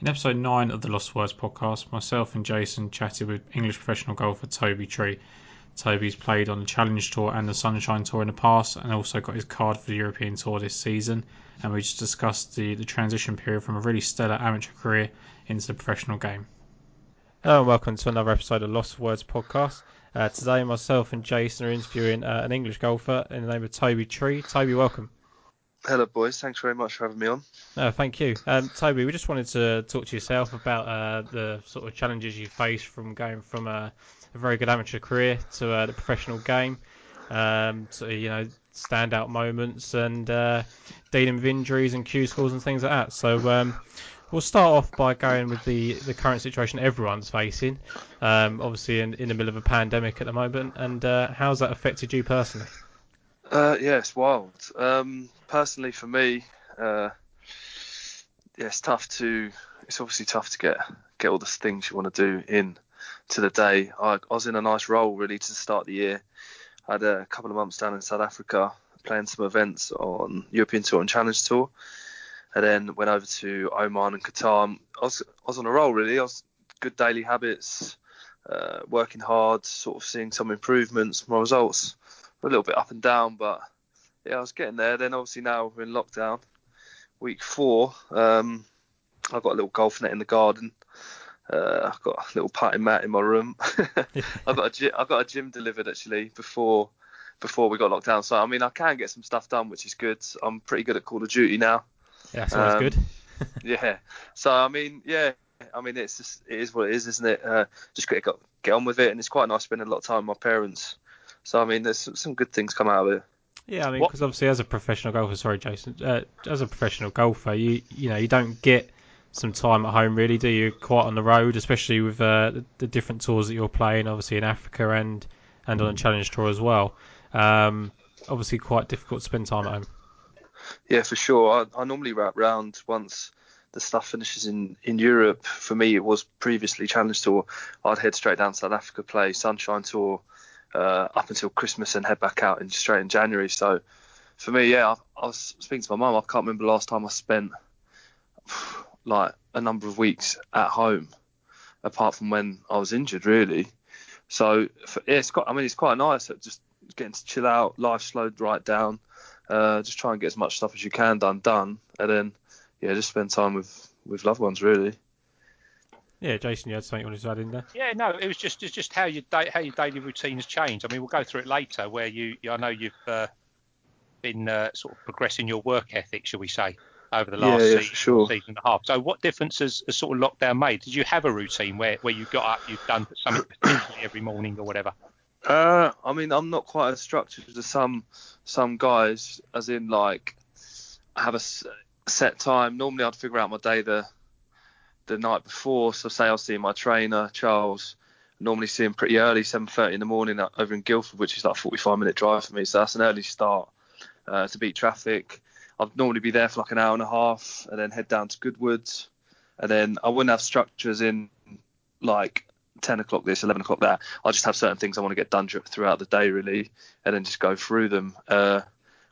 In episode 9 of the Lost Words podcast, myself and Jason chatted with English professional golfer Toby Tree. Toby's played on the Challenge Tour and the Sunshine Tour in the past and also got his card for the European Tour this season. And we just discussed the, the transition period from a really stellar amateur career into the professional game. Hello and welcome to another episode of Lost Words podcast. Uh, today, myself and Jason are interviewing uh, an English golfer in the name of Toby Tree. Toby, welcome. Hello, boys. Thanks very much for having me on. No, thank you. Um, Toby, we just wanted to talk to yourself about uh, the sort of challenges you faced from going from a, a very good amateur career to uh, the professional game. Um, so, you know, standout moments and uh, dealing with injuries and Q schools and things like that. So um, we'll start off by going with the, the current situation everyone's facing. Um, obviously, in, in the middle of a pandemic at the moment. And uh, how's that affected you personally? Uh, yeah, it's wild. Um, personally, for me, uh, yeah, it's tough to. It's obviously tough to get get all the things you want to do in to the day. I, I was in a nice role really to start the year. I had a couple of months down in South Africa playing some events on European Tour and Challenge Tour, and then went over to Oman and Qatar. I was I was on a roll really. I was good daily habits, uh, working hard, sort of seeing some improvements. My results were a little bit up and down, but yeah, I was getting there. Then obviously now we're in lockdown, week four. Um, I've got a little golf net in the garden. Uh, I've got a little putting mat in my room. I've got a I've got a gym delivered actually before before we got locked down. So I mean, I can get some stuff done, which is good. I'm pretty good at Call of Duty now. Yeah, that's um, good. yeah. So I mean, yeah. I mean, it's just it is what it is, isn't it? Uh, just get get on with it, and it's quite nice spending a lot of time with my parents. So I mean, there's some, some good things come out of it. Yeah, I mean, because obviously as a professional golfer, sorry, Jason, uh, as a professional golfer, you you know you don't get some time at home really, do you? Quite on the road, especially with uh, the, the, different tours that you're playing, obviously in Africa and and on a Challenge Tour as well. Um, obviously, quite difficult to spend time at home. Yeah, for sure. I, I normally wrap round once the stuff finishes in, in Europe. For me, it was previously Challenge Tour. I'd head straight down to South Africa, play Sunshine Tour, uh, up until Christmas and head back out in straight in January. So for me, yeah, I, I was speaking to my mum. I can't remember the last time I spent like a number of weeks at home, apart from when I was injured, really. So for, yeah, it's quite. I mean, it's quite nice just getting to chill out. Life slowed right down. Uh, just try and get as much stuff as you can done done, and then yeah, just spend time with with loved ones, really. Yeah, Jason, you had something you wanted to add in there? Yeah, no, it was just it's just how your day, how your daily routine has changed. I mean, we'll go through it later, where you, I know you've uh, been uh, sort of progressing your work ethic, shall we say, over the last yeah, yeah, season, sure. season and a half. So, what difference has, has sort of lockdown made? Did you have a routine where, where you got up, you've done something particularly every morning or whatever? Uh, I mean, I'm not quite as structured as some some guys, as in like have a set time. Normally, I'd figure out my day the the night before. So say I'll see my trainer Charles. normally see him pretty early, 7:30 in the morning over in Guildford, which is like a 45 minute drive for me. So that's an early start uh, to beat traffic. I'd normally be there for like an hour and a half, and then head down to Goodwoods, and then I wouldn't have structures in like 10 o'clock this, 11 o'clock that. I just have certain things I want to get done throughout the day, really, and then just go through them. Uh,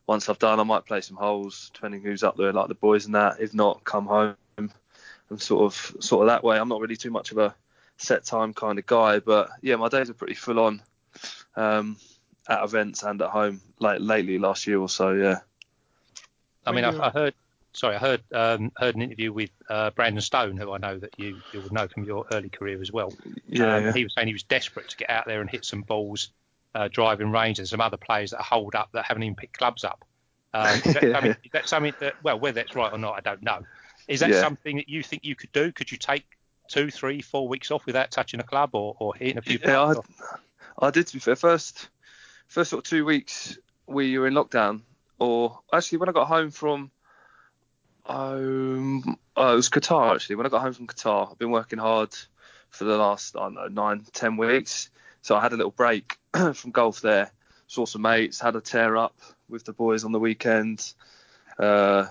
once I've done, I might play some holes, depending who's up there, like the boys and that. If not, come home, and sort of sort of that way. I'm not really too much of a set time kind of guy, but yeah, my days are pretty full on um, at events and at home. Like lately, last year or so, yeah. I mean, I, I heard. Sorry, I heard um, heard an interview with uh, Brandon Stone, who I know that you you would know from your early career as well. Yeah, um, yeah. He was saying he was desperate to get out there and hit some balls, uh, driving range. There's some other players that are holed up that haven't even picked clubs up. Um, is, that something, is that something that, well, whether that's right or not, I don't know. Is that yeah. something that you think you could do? Could you take two, three, four weeks off without touching a club or, or hitting a few? Yeah, I, I, did. To be fair, first first sort of two weeks we were in lockdown, or actually when I got home from um, oh, it was Qatar actually. When I got home from Qatar, I've been working hard for the last I don't know nine, ten weeks. So I had a little break from golf there. Saw some mates, had a tear up with the boys on the weekend. Uh,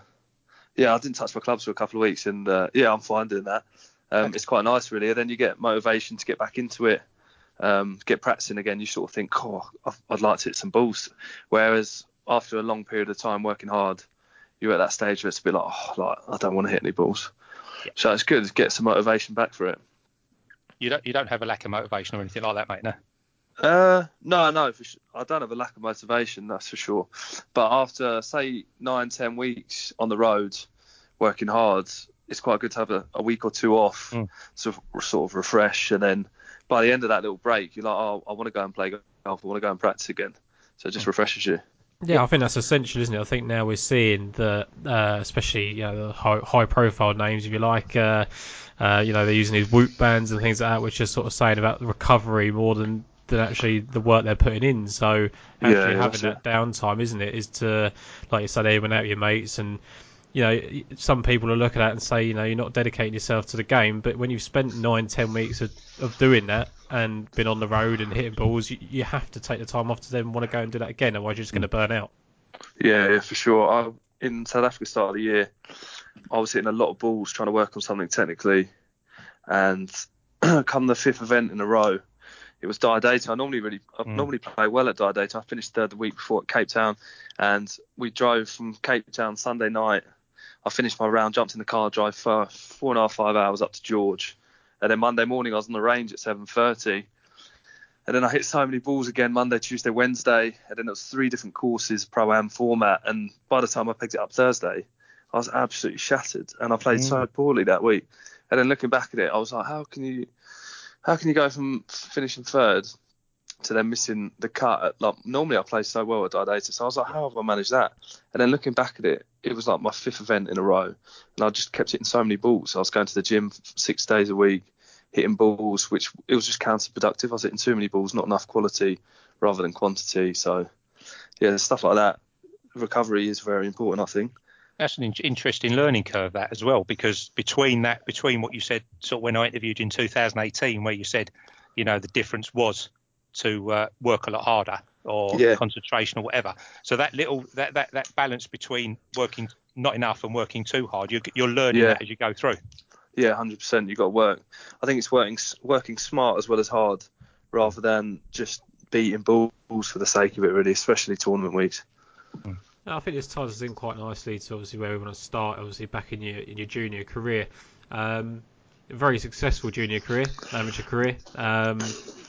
yeah, I didn't touch my clubs for a couple of weeks, and uh, yeah, I'm fine doing that. Um, okay. It's quite nice, really. And then you get motivation to get back into it, um, get practicing again. You sort of think, oh, I'd like to hit some balls. Whereas after a long period of time working hard, you're at that stage where it's a bit like, oh, like I don't want to hit any balls. Yeah. So it's good to get some motivation back for it. You don't you don't have a lack of motivation or anything like that, mate, no? Uh, no, no, sure. I don't have a lack of motivation, that's for sure. But after say nine, ten weeks on the road, working hard, it's quite good to have a, a week or two off, mm. sort of sort of refresh, and then by the end of that little break, you're like, oh, I want to go and play golf, I want to go and practice again. So it just mm. refreshes you. Yeah, I think that's essential, isn't it? I think now we're seeing that, uh, especially you know, the high, high-profile names, if you like, uh, uh, you know, they're using these whoop bands and things like that, which is sort of saying about the recovery more than than actually the work they're putting in. So actually yeah, having that downtime, isn't it, is to like you said, even out with your mates and you know, some people are looking at it and say, you know, you're not dedicating yourself to the game, but when you've spent nine, ten weeks of, of doing that and been on the road and hitting balls, you, you have to take the time off to then want to go and do that again, otherwise you're just going to burn out. Yeah, yeah, for sure. I, in South Africa, start of the year, I was hitting a lot of balls trying to work on something technically, and come the fifth event in a row, it was Diadata. I normally really, I mm. normally play well at Diadata. I finished third the week before at Cape Town, and we drove from Cape Town Sunday night. I finished my round, jumped in the car, drive for four and a half, five hours up to George, and then Monday morning I was on the range at 7:30, and then I hit so many balls again Monday, Tuesday, Wednesday, and then it was three different courses, pro am format, and by the time I picked it up Thursday, I was absolutely shattered, and I played mm. so poorly that week. And then looking back at it, I was like, how can you, how can you go from finishing third to then missing the cut? Like normally I play so well at Diadata, so I was like, how have I managed that? And then looking back at it, it was like my fifth event in a row, and I just kept hitting so many balls. I was going to the gym six days a week, hitting balls, which it was just counterproductive. I was hitting too many balls, not enough quality rather than quantity. So yeah, stuff like that. Recovery is very important, I think that's an interesting learning curve that as well because between that between what you said sort of when I interviewed in 2018 where you said you know the difference was to uh, work a lot harder or yeah. concentration or whatever so that little that, that that balance between working not enough and working too hard you're, you're learning yeah. that as you go through yeah 100% you've got to work I think it's working working smart as well as hard rather than just beating balls for the sake of it really especially tournament weeks mm. I think this ties us in quite nicely to obviously where we want to start. Obviously, back in your in your junior career, um, very successful junior career, amateur career. Um,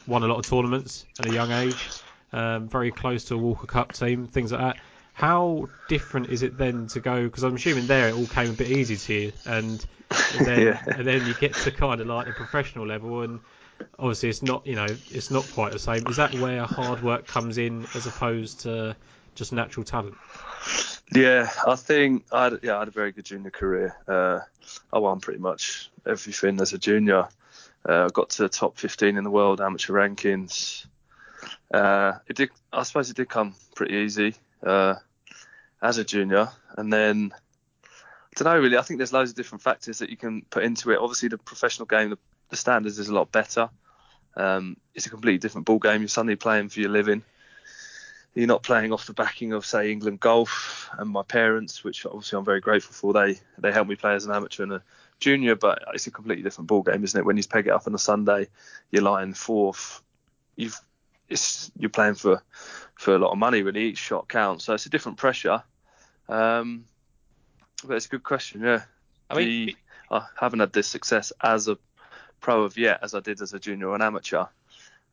won a lot of tournaments at a young age. Um, very close to a Walker Cup team, things like that. How different is it then to go? Because I'm assuming there it all came a bit easy to you, and, then yeah. and then you get to kind of like the professional level, and obviously it's not you know it's not quite the same. Is that where hard work comes in as opposed to just natural talent? Yeah, I think I had, yeah I had a very good junior career. Uh, I won pretty much everything as a junior. Uh, I got to the top 15 in the world amateur rankings. Uh, it did, I suppose, it did come pretty easy uh, as a junior, and then I don't know really. I think there's loads of different factors that you can put into it. Obviously, the professional game, the, the standards is a lot better. Um, it's a completely different ball game. You're suddenly playing for your living you're not playing off the backing of say England Golf and my parents, which obviously I'm very grateful for. They they helped me play as an amateur and a junior, but it's a completely different ball game, isn't it? When you peg it up on a Sunday, you're lying fourth. You've it's you're playing for for a lot of money really. Each shot counts, so it's a different pressure. Um, but it's a good question, yeah. I mean, the, I haven't had this success as a pro of yet as I did as a junior or an amateur.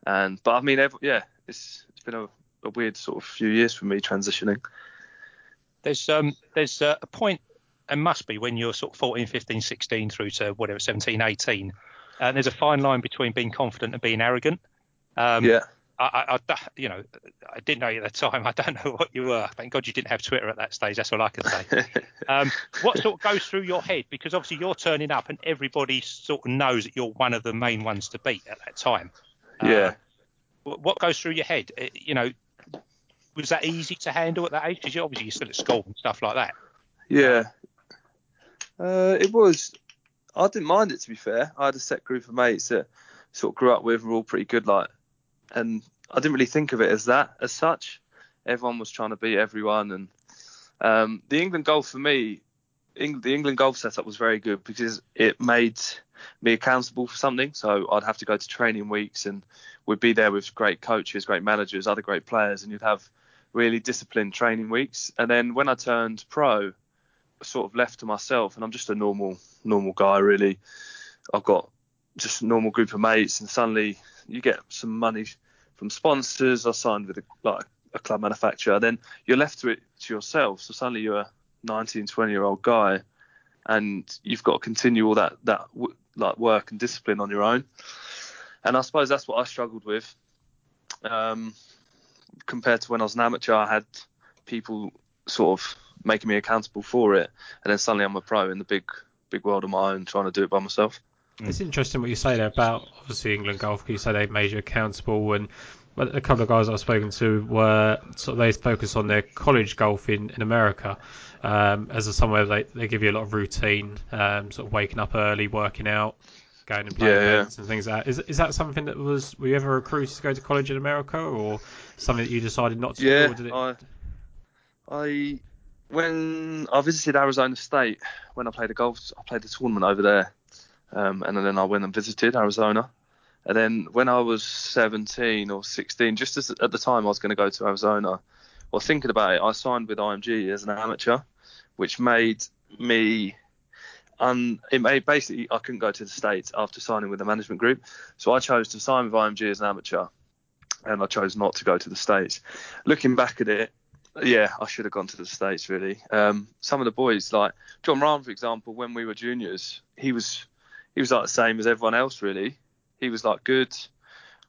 And but I mean, every, yeah, it's it's been a a weird sort of few years for me transitioning. There's um there's uh, a point and must be when you're sort of 14, 15, 16 through to whatever 17, 18. And there's a fine line between being confident and being arrogant. Um, yeah. I, I, you know, I didn't know you at the time. I don't know what you were. Thank God you didn't have Twitter at that stage. That's all I can say. um, what sort of goes through your head? Because obviously you're turning up, and everybody sort of knows that you're one of the main ones to beat at that time. Yeah. Uh, what goes through your head? Uh, you know, was that easy to handle at that age? Because you obviously you're still at school and stuff like that. Yeah, uh, it was. I didn't mind it to be fair. I had a set group of mates that sort of grew up with, were all pretty good, like, and I didn't really think of it as that as such. Everyone was trying to beat everyone, and um, the England golf for me, Eng- the England golf setup was very good because it made me accountable for something. So I'd have to go to training weeks, and we'd be there with great coaches, great managers, other great players, and you'd have really disciplined training weeks. And then when I turned pro, I sort of left to myself, and I'm just a normal normal guy really. I've got just a normal group of mates, and suddenly you get some money from sponsors. I signed with a, like a club manufacturer. Then you're left to it to yourself. So suddenly you're a 19, 20 year old guy, and you've got to continue all that that like work and discipline on your own. And I suppose that's what I struggled with. Um, compared to when I was an amateur, I had people sort of making me accountable for it, and then suddenly I'm a pro in the big big world of my own, trying to do it by myself. It's interesting what you say there about obviously England golf. You say they made you accountable, and a couple of guys I've spoken to were sort of they focus on their college golf in, in America um, as a somewhere they, they give you a lot of routine, um, sort of waking up early, working out, going and playing yeah, events yeah. and things like that. Is, is that something that was were you ever recruited to go to college in America or something that you decided not to yeah, do? Yeah, I, I when I visited Arizona State when I played a golf I played a tournament over there um, and then I went and visited Arizona. And then when I was 17 or 16, just as at the time I was going to go to Arizona, well, thinking about it, I signed with IMG as an amateur, which made me un, it made basically I couldn't go to the states after signing with the management group, so I chose to sign with IMG as an amateur, and I chose not to go to the states. Looking back at it, yeah, I should have gone to the states really. Um, some of the boys like Jon Rahm, for example, when we were juniors, he was he was like the same as everyone else really. He was like good.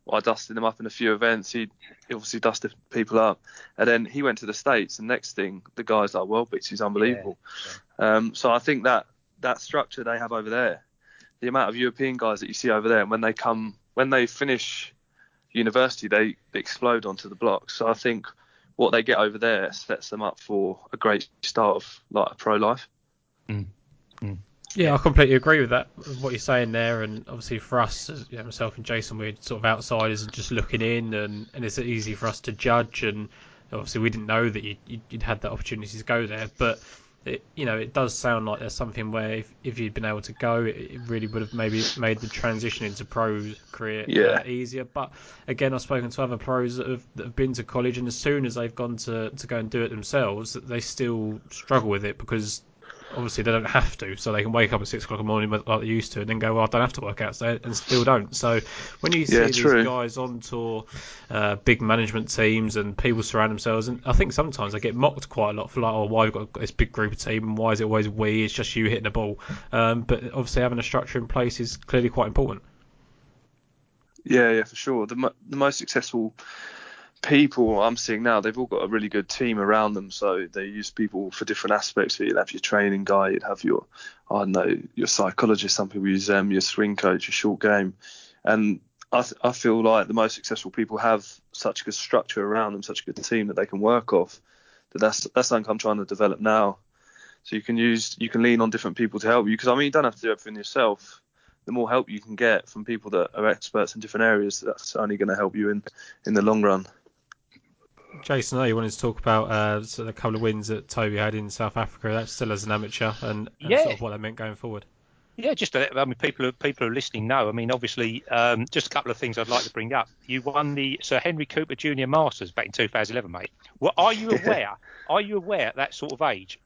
Well, I dusted him up in a few events. He, obviously dusted people up, and then he went to the states. And next thing, the guy's like world beats. He's unbelievable. Yeah, yeah. Um, so I think that that structure they have over there, the amount of European guys that you see over there, and when they come, when they finish university, they, they explode onto the blocks. So I think what they get over there sets them up for a great start of like a pro life. Mm. Mm. Yeah, I completely agree with that. With what you're saying there, and obviously for us, you know, myself and Jason, we're sort of outsiders and just looking in, and, and it's easy for us to judge. And obviously, we didn't know that you'd, you'd had that opportunity to go there, but it, you know, it does sound like there's something where if, if you'd been able to go, it, it really would have maybe made the transition into pro career uh, yeah. uh, easier. But again, I've spoken to other pros that have, that have been to college, and as soon as they've gone to, to go and do it themselves, they still struggle with it because obviously they don't have to, so they can wake up at six o'clock in the morning like they used to, and then go, well, I don't have to work out, so, and still don't. So when you see yeah, these true. guys on tour, uh, big management teams, and people surround themselves, and I think sometimes they get mocked quite a lot for like, oh, why have you got this big group of team, and why is it always we? It's just you hitting the ball. Um, but obviously having a structure in place is clearly quite important. Yeah, yeah, for sure. The the most successful people I'm seeing now, they've all got a really good team around them. So they use people for different aspects. So you'd have your training guy, you'd have your, I don't know, your psychologist. Some people use them, your swing coach, your short game. And I, th- I feel like the most successful people have such a good structure around them, such a good team that they can work off. That that's that's something I'm trying to develop now. So you can use, you can lean on different people to help you. Because I mean, you don't have to do everything yourself the more help you can get from people that are experts in different areas, that's only going to help you in in the long run. Jason, I you wanted to talk about uh, sort of a couple of wins that Toby had in South Africa. That's still as an amateur, and, and yeah. sort of what that meant going forward. Yeah, just I mean, people are, people are listening know. I mean, obviously, um, just a couple of things I'd like to bring up. You won the Sir Henry Cooper Junior Masters back in 2011, mate. Well, are you aware? are you aware at that sort of age,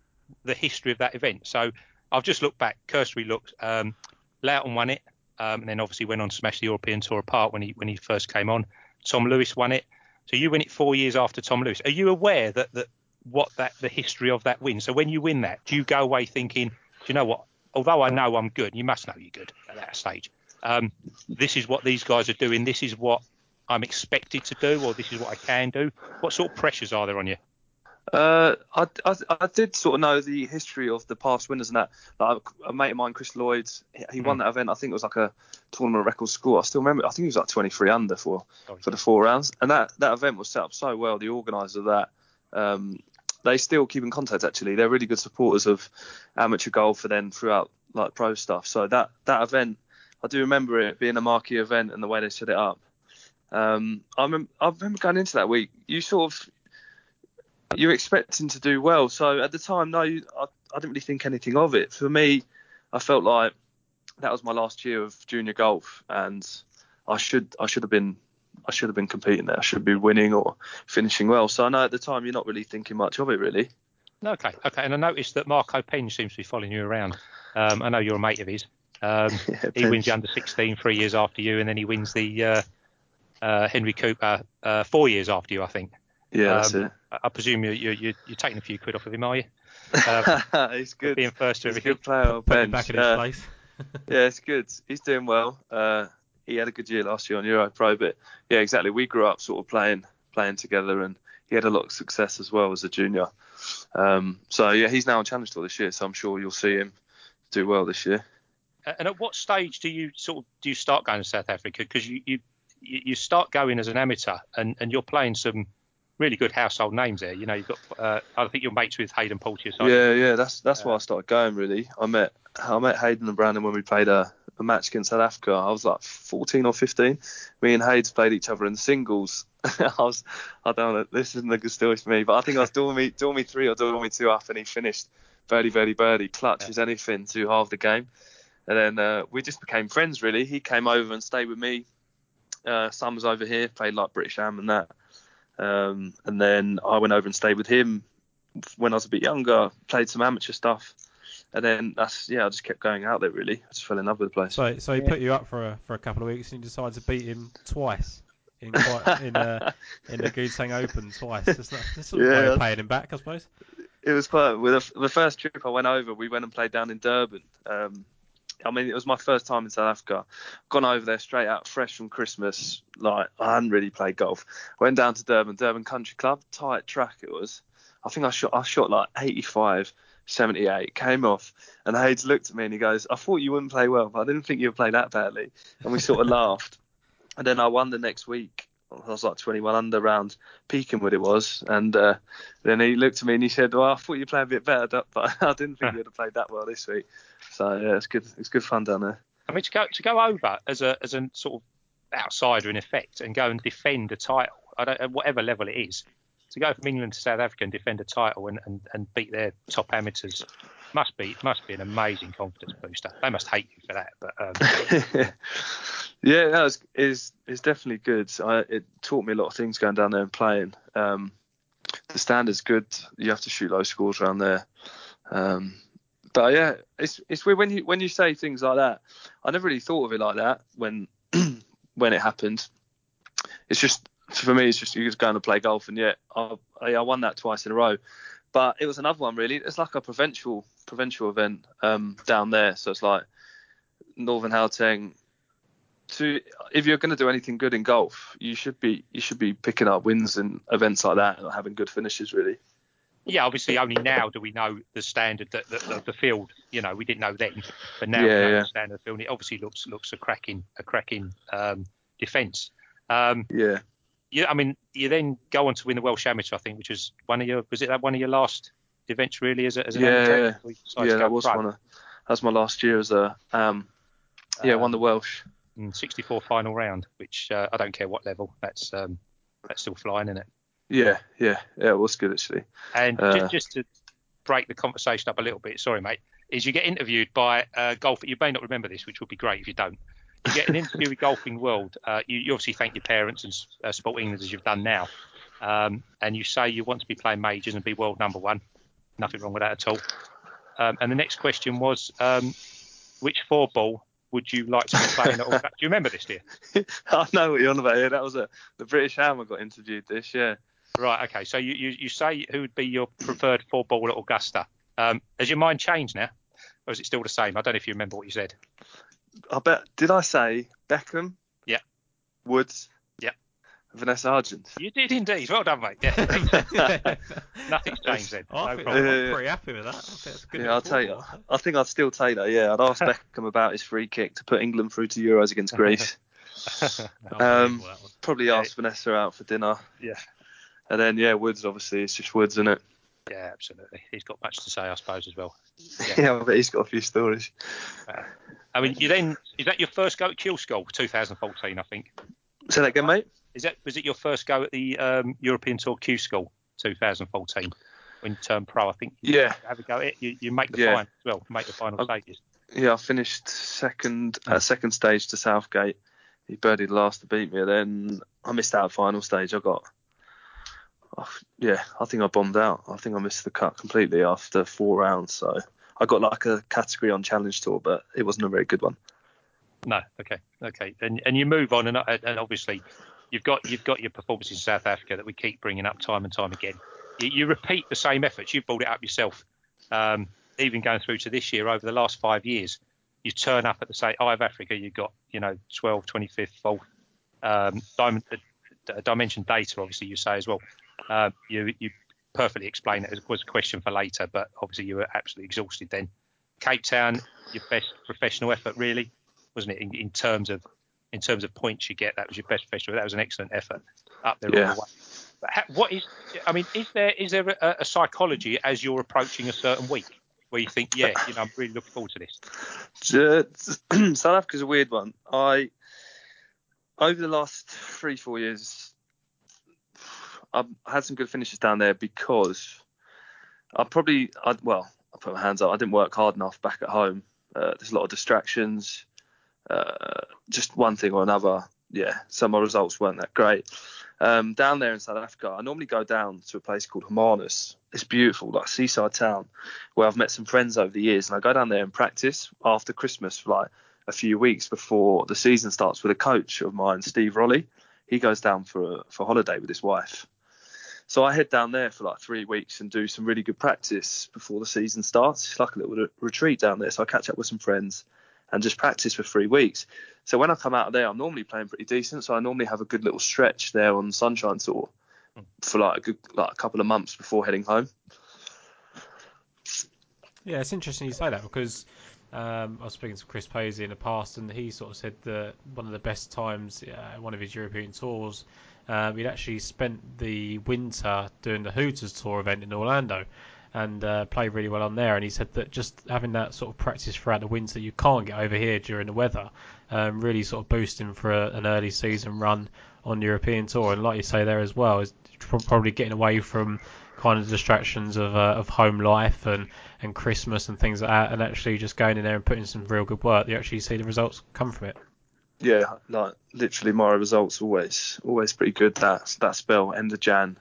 the history of that event? So I've just looked back. Cursory looked. Um, Loughton won it, um, and then obviously went on to smash the European Tour apart when he when he first came on. Tom Lewis won it. So you win it four years after Tom Lewis. Are you aware that that what that the history of that win? So when you win that, do you go away thinking, do you know what? Although I know I'm good, you must know you're good at that stage. Um, this is what these guys are doing. This is what I'm expected to do, or this is what I can do. What sort of pressures are there on you? Uh, I, I, I, did sort of know the history of the past winners and that. Like a mate of mine, Chris Lloyd, he, he won mm. that event. I think it was like a tournament record score. I still remember. I think he was like 23 under for oh, for the four rounds. And that that event was set up so well. The organisers of that, um, they still keep in contact. Actually, they're really good supporters of amateur golf and then throughout like pro stuff. So that that event, I do remember it being a marquee event and the way they set it up. Um, I remember, I remember going into that week. You sort of you're expecting to do well. So at the time, no, I, I didn't really think anything of it. For me, I felt like that was my last year of junior golf, and I should I should have been I should have been competing there. I should be winning or finishing well. So I know at the time you're not really thinking much of it, really. Okay, okay. And I noticed that Marco Penge seems to be following you around. Um, I know you're a mate of his. Um, Yeah, he wins the under 16 three years after you, and then he wins the uh, uh, Henry Cooper uh, four years after you, I think. Yeah, that's Um, it. I, presume you're, you're, you're taking a few quid off of him, are you? Uh, He's good. being first to He's a everything. good player on bench. back in his Uh, place. yeah, it's good. He's doing well. Uh, he had a good year last year on Euro Pro, but yeah, exactly. We grew up sort of playing playing together, and he had a lot of success as well as a junior. Um, so yeah, he's now on Challenge Tour this year, so I'm sure you'll see him do well this year. And at what stage do you sort of do you start going to South Africa? Because you, you you you start going as an amateur, and, and you're playing some really good household names there. You know, you've got uh, I think you're mates with Hayden you? Yeah, yeah, that's that's why I started going really. I met I met Hayden and Brandon when we played a, a match against South Africa. I was like 14 or 15. Me and Hayden played each other in singles. I was I don't know this isn't a good story for me, but I think I was doing me doing me three or doing me two up, and he finished birdie birdie birdie clutch as anything to halve the game. And then uh, we just became friends really. He came over and stayed with me. Uh, Summers over here played like British Am and that. Um, and then I went over and stayed with him when I was a bit younger, played some amateur stuff, and then that's yeah, I just kept going out there really. I just fell in love with the place. So, so he put you up for a, for a couple of weeks, and you decided to beat him twice in quite, in uh, in the Goodsang Open twice. That's not, that's sort of Yeah, way of that's- paying him back, I suppose. It was quite with the, the first trip I went over. We went and played down in Durban. Um, I mean, it was my first time in South Africa. Gone over there straight out, fresh from Christmas. Like I hadn't really played golf. Went down to Durban, Durban Country Club, tight track it was. I think I shot, I shot like 85, 78. Came off, and Hayes looked at me and he goes, "I thought you wouldn't play well, but I didn't think you'd play that badly." And we sort of laughed. And then I won the next week. I was like 21 under round, Pecanwood it was, and uh, then he looked at me and he said, "Well, I thought you played a bit better, but I didn't think you'd have played that well this week." So yeah, it's good. It's good fun down there. I mean, to go to go over as a as a sort of outsider in effect and go and defend a title, I don't, at whatever level it is, to go from England to South Africa and defend a title and, and, and beat their top amateurs must be must be an amazing confidence booster. They must hate you for that, but um, yeah, no, it's, it's it's definitely good. I, it taught me a lot of things going down there and playing. Um, the standard's good. You have to shoot low scores around there. Um, but yeah, it's it's weird when you when you say things like that. I never really thought of it like that when when it happened. It's just for me, it's just you just going to play golf, and yeah, I, I won that twice in a row. But it was another one really. It's like a provincial provincial event um, down there, so it's like Northern Gauteng. To if you're going to do anything good in golf, you should be you should be picking up wins in events like that and having good finishes really. Yeah, obviously only now do we know the standard that, the field. You know, we didn't know then, but now we Yeah, know yeah. the the field. It obviously looks looks a cracking a cracking um, defence. Um, Yeah, yeah, I mean, you then go on to win the Welsh Amateur, I think, which was one of your was it that one of your last events really as, a, as an Yeah, amateur? yeah. Before you decided to yeah, that was pro? one of that was my last year as a um yeah won the Welsh. Mm, 64 final round, which uh, I don't care what level. That's um, that's still flying, isn't it? Yeah, yeah, yeah, it was good actually. And Uh, just, just to break the conversation up a little bit, sorry, mate, is you get interviewed by a golfer. You may not remember this, which would be great if you don't. You get an interview with Golfing World. Uh, you, you obviously thank your parents and uh, Sport England as you've done now, um, and you say you want to be playing majors and be world number one. Nothing wrong with that at all. Um, and the next question was, um, which four ball would you like to be playing at all? Do you remember this, dear? I know what you're on about. Yeah, that was a the British Hammer got interviewed this. Yeah. Right. Okay. So you, you, you say who would be your preferred four ball at Augusta? Um, has your mind changed now, or is it still the same? I don't know if you remember what you said. I bet. Did I say Beckham? Yeah. Woods. Yeah. Vanessa Argent. You did indeed. Well done, mate. Yeah. Nothing's changed then. I No think problem. I'm Yeah. pretty happy with that. I think that's a good Yeah, little I'll take. football. I think I'd still take that. Yeah, I'd ask Beckham about his free kick to put England through to Euros against Greece. Um, that one. Probably Yeah. ask Vanessa out for dinner. Yeah. And then yeah, Woods obviously it's just Woods, isn't it? Yeah, absolutely. He's got much to say, I suppose, as well. Yeah, I bet he's got a few stories. I mean, you then is that your first go at Q School, 2014, I think. Say that again, mate. Is that was it your first go at the um, European Tour Q School, 2014, when you turned pro? I think. you Yeah. Have a go at it. You, you make the Yeah. final as well. Make the final I- stages. Yeah, I finished second uh, second stage to Southgate. He birdied last to beat me. Then I missed out final stage. I got yeah, I think I bombed out. I think I missed the cut completely after four rounds. So I got like a category on Challenge Tour, but it wasn't a very good one. No, okay, okay, and and you move on, and, and obviously you've got you've got your performances in South Africa that we keep bringing up time and time again. You, you repeat the same efforts. You've brought it up yourself, um, even going through to this year. Over the last five years, you turn up at the same Eye of Africa. You've got you know 12, 25th, fourth. Um, diamond, uh, dimension data, obviously, you say as well. Uh, you you perfectly explain it. It was a question for later, but obviously you were absolutely exhausted then. Cape Town, your best professional effort, really wasn't it? In, in, terms of in terms of points you get, that was your best festival. That was an excellent effort up there yeah. the way. But what is? I mean, is there is there a, a, psychology as you're approaching a certain week where you think, yeah, you know, I'm really looking forward to this? South Africa's a weird one. I over the last three four years, I've had some good finishes down there because I probably, I, well, I put my hands up. I didn't work hard enough back at home. Uh, there's a lot of distractions uh, just one thing or another, yeah, so my results weren't that great. Um, down there in South Africa, I normally go down to a place called Hermanus. It's beautiful, like seaside town, where I've met some friends over the years, and I go down there and practice after Christmas for like a few weeks before the season starts with a coach of mine, Steve Rolly. He goes down for a, for holiday with his wife. So I head down there for like three weeks and do some really good practice before the season starts. It's like a little retreat down there. So I catch up with some friends and just practice for three weeks. So when I come out of there, I'm normally playing pretty decent. So I normally have a good little stretch there on Sunshine Tour for like a good like a couple of months before heading home. Yeah, it's interesting you say that because um, I was speaking to Chris Posey in the past, and he sort of said that one of the best times, uh, one of his European tours, um, he'd actually spent the winter doing the Hooters tour event in Orlando and uh, played really well on there. And he said that just having that sort of practice throughout the winter you can't get over here during the weather, um, really sort of boosting for a, an early season run on the European tour. And like you say there as well, is probably getting away from kind of distractions of uh, of home life and and Christmas and things like that, and actually just going in there and putting some real good work. You actually see the results come from it. Yeah, like literally, my results always always pretty good. That that spell end of Jan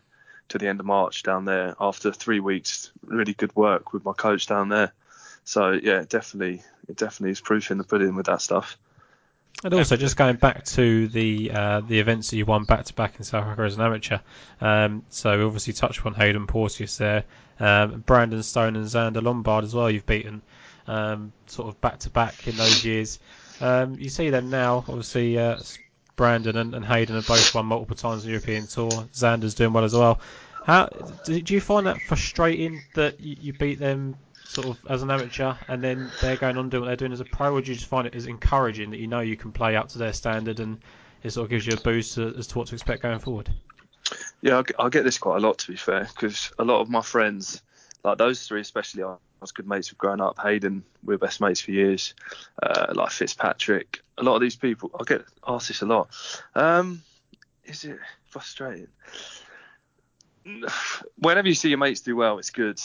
to the end of March down there after three weeks. Really good work with my coach down there. So yeah, definitely, it definitely is proof in the pudding with that stuff. And also, just going back to the uh, the events that you won back to back in South Africa as an amateur. Um, so obviously touched on Hayden Porteous there, um, Brandon Stone and Zander Lombard as well. You've beaten um, sort of back to back in those years. Um, you see them now, obviously. Uh, Brandon and, and Hayden have both won multiple times on the European Tour. Zander's doing well as well. How do you find that frustrating that you, you beat them sort of as an amateur and then they're going on doing what they're doing as a pro, or do you just find it as encouraging that you know you can play up to their standard and it sort of gives you a boost as to what to expect going forward? Yeah, I get this quite a lot to be fair, because a lot of my friends, like those three especially, I was good mates with growing up. Hayden, we are best mates for years. Uh, like Fitzpatrick, a lot of these people, I get asked this a lot. Um, is it frustrating? Whenever you see your mates do well, it's good.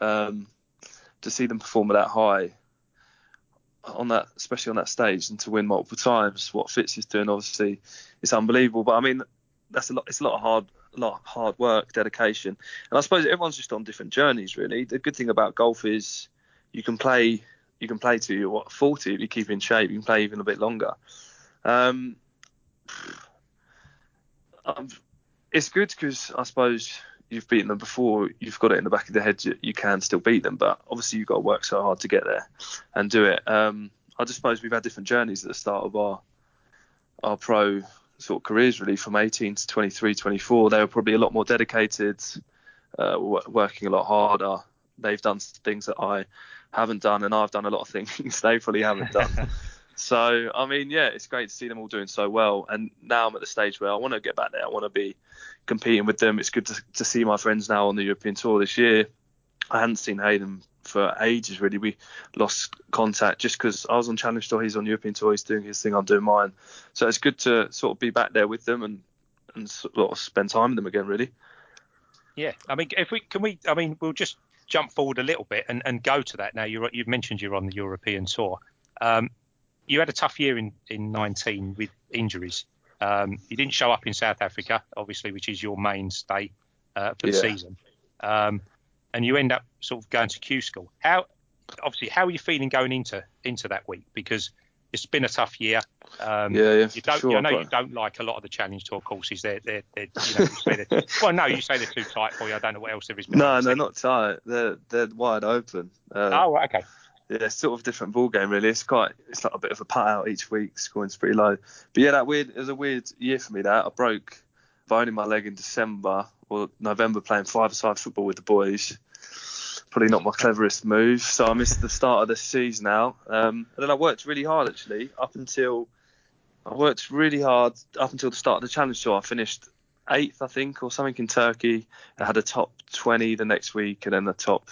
Um, to see them perform at that high on that, especially on that stage, and to win multiple times, what Fitz is doing, obviously, it's unbelievable. But I mean, that's a lot. It's a lot of hard, a lot of hard work, dedication, and I suppose everyone's just on different journeys. Really, the good thing about golf is you can play you can play to what 40 if you keep in shape. You can play even a bit longer. Um it's good because I suppose you've beaten them before. You've got it in the back of the head. You, you can still beat them, but obviously you've got to work so hard to get there and do it. Um, I just suppose we've had different journeys at the start of our our pro sort of careers really from 18 to 23 24 they were probably a lot more dedicated uh, working a lot harder they've done things that i haven't done, and I've done a lot of things they probably haven't done. so I mean, yeah, it's great to see them all doing so well. And now I'm at the stage where I want to get back there. I want to be competing with them. It's good to, to see my friends now on the European tour this year. I hadn't seen Hayden for ages really. We lost contact just because I was on Challenge Tour, he's on European Tour, he's doing his thing, I'm doing mine. So it's good to sort of be back there with them and and sort of spend time with them again, really. Yeah, I mean, if we can we, I mean, we'll just jump forward a little bit and, and go to that now. you have mentioned you're on the European tour. Um, you had a tough year in, in 19 with injuries. Um, you didn't show up in South Africa, obviously, which is your mainstay. uh, for the Yeah. season, um, and you end up sort of going to Q school. How obviously how are you feeling going into into that week because it's been a tough year. Um, Yeah, yeah, You don't. sure. I know you don't like a lot of the challenge tour courses. They're, they're, they're you know, they're, well, no, you say they're too tight for you. I don't know what else there is. No, no, not tight. They're they're wide open. Uh, Oh, okay. Yeah, sort of different ball game really. It's quite it's like a bit of a putt out each week, scoring's pretty low. But yeah, that weird it was a weird year for me that I broke bone in my leg in December or November playing five-a-side football with the boys. Probably not my cleverest move, so I missed the start of the season out. Um, and then I worked really hard actually up until I worked really hard up until the start of the challenge tour. I finished eighth, I think, or something in Turkey. I had a top 20 the next week, and then the top.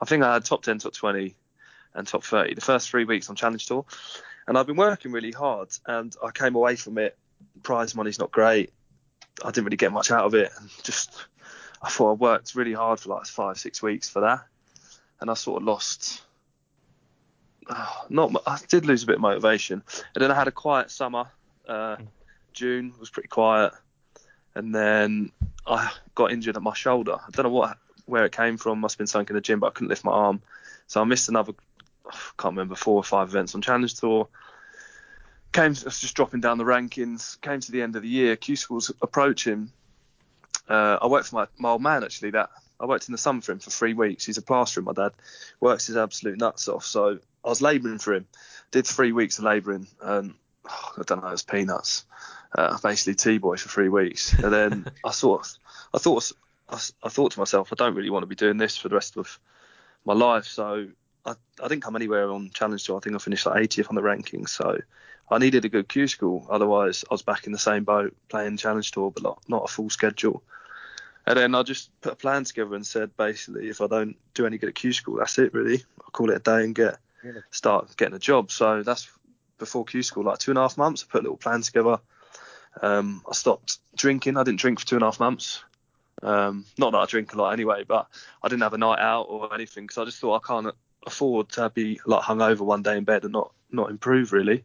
I think I had top 10, top 20, and top 30 the first three weeks on Challenge Tour. And I've been working really hard, and I came away from it. Prize money's not great. I didn't really get much out of it, and just I thought I worked really hard for like five, six weeks for that, and I sort of lost. Oh, not I did lose a bit of motivation, and then I had a quiet summer. Uh, June was pretty quiet, and then I got injured at my shoulder. I don't know what where it came from. Must have been something in the gym, but I couldn't lift my arm, so I missed another. Can't remember four or five events on Challenge Tour. Came, was just dropping down the rankings. Came to the end of the year. Q School's approaching. Uh, I worked for my, my old man actually. That I worked in the summer for him for three weeks. He's a plasterer. My dad works his absolute nuts off. So I was labouring for him. Did three weeks of labouring, and oh, I don't know, it was peanuts. Uh, basically T-boy for three weeks, and then I sort of, I thought, I, I thought to myself, I don't really want to be doing this for the rest of my life. So I, I didn't come anywhere on challenge tour. I think I finished like 80th on the rankings. So I needed a good Q school. Otherwise, I was back in the same boat playing challenge tour, but not, not a full schedule. And then I just put a plan together and said, basically, if I don't do any good at Q school, that's it really. I'll call it a day and get Really? start getting a job. So that's before Q school, like two and a half months. I put a little plan together. Um, I stopped drinking. I didn't drink for two and a half months. Um, not that I drink a lot anyway, but I didn't have a night out or anything because I just thought I can't afford to be like hungover one day in bed and not not improve really.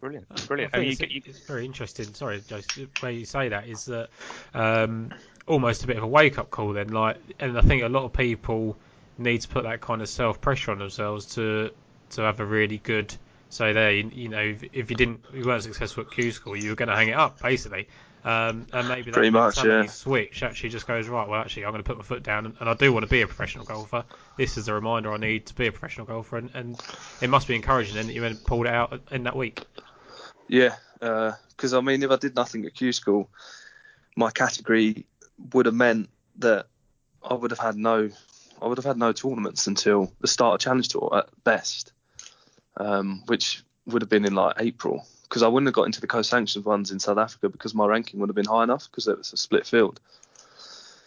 Brilliant, I brilliant. think I mean, it's, you, you, it's very interesting. Sorry, Joseph, the way you say that is that um, almost a bit of a wake up call. Then, like, and I think a lot of people need to put that kind of self pressure on themselves to to have a really good. So there, you, you know, if, if you didn't, you weren't successful at Q school, you were going to hang it up basically. Um, and maybe that Pretty much, yeah. switch actually just goes right. Well, actually, I'm going to put my foot down, and, and I do want to be a professional golfer. This is a reminder I need to be a professional golfer, and, and it must be encouraging then that you pulled it out in that week. Yeah, because I mean, if I did nothing at Q school, my category would have meant that I would have had no, I would have had no tournaments until the start of Challenge Tour at best, um, which would have been in like April. Because I wouldn't have got into the co-sanctioned ones in South Africa because my ranking would have been high enough because it was a split field.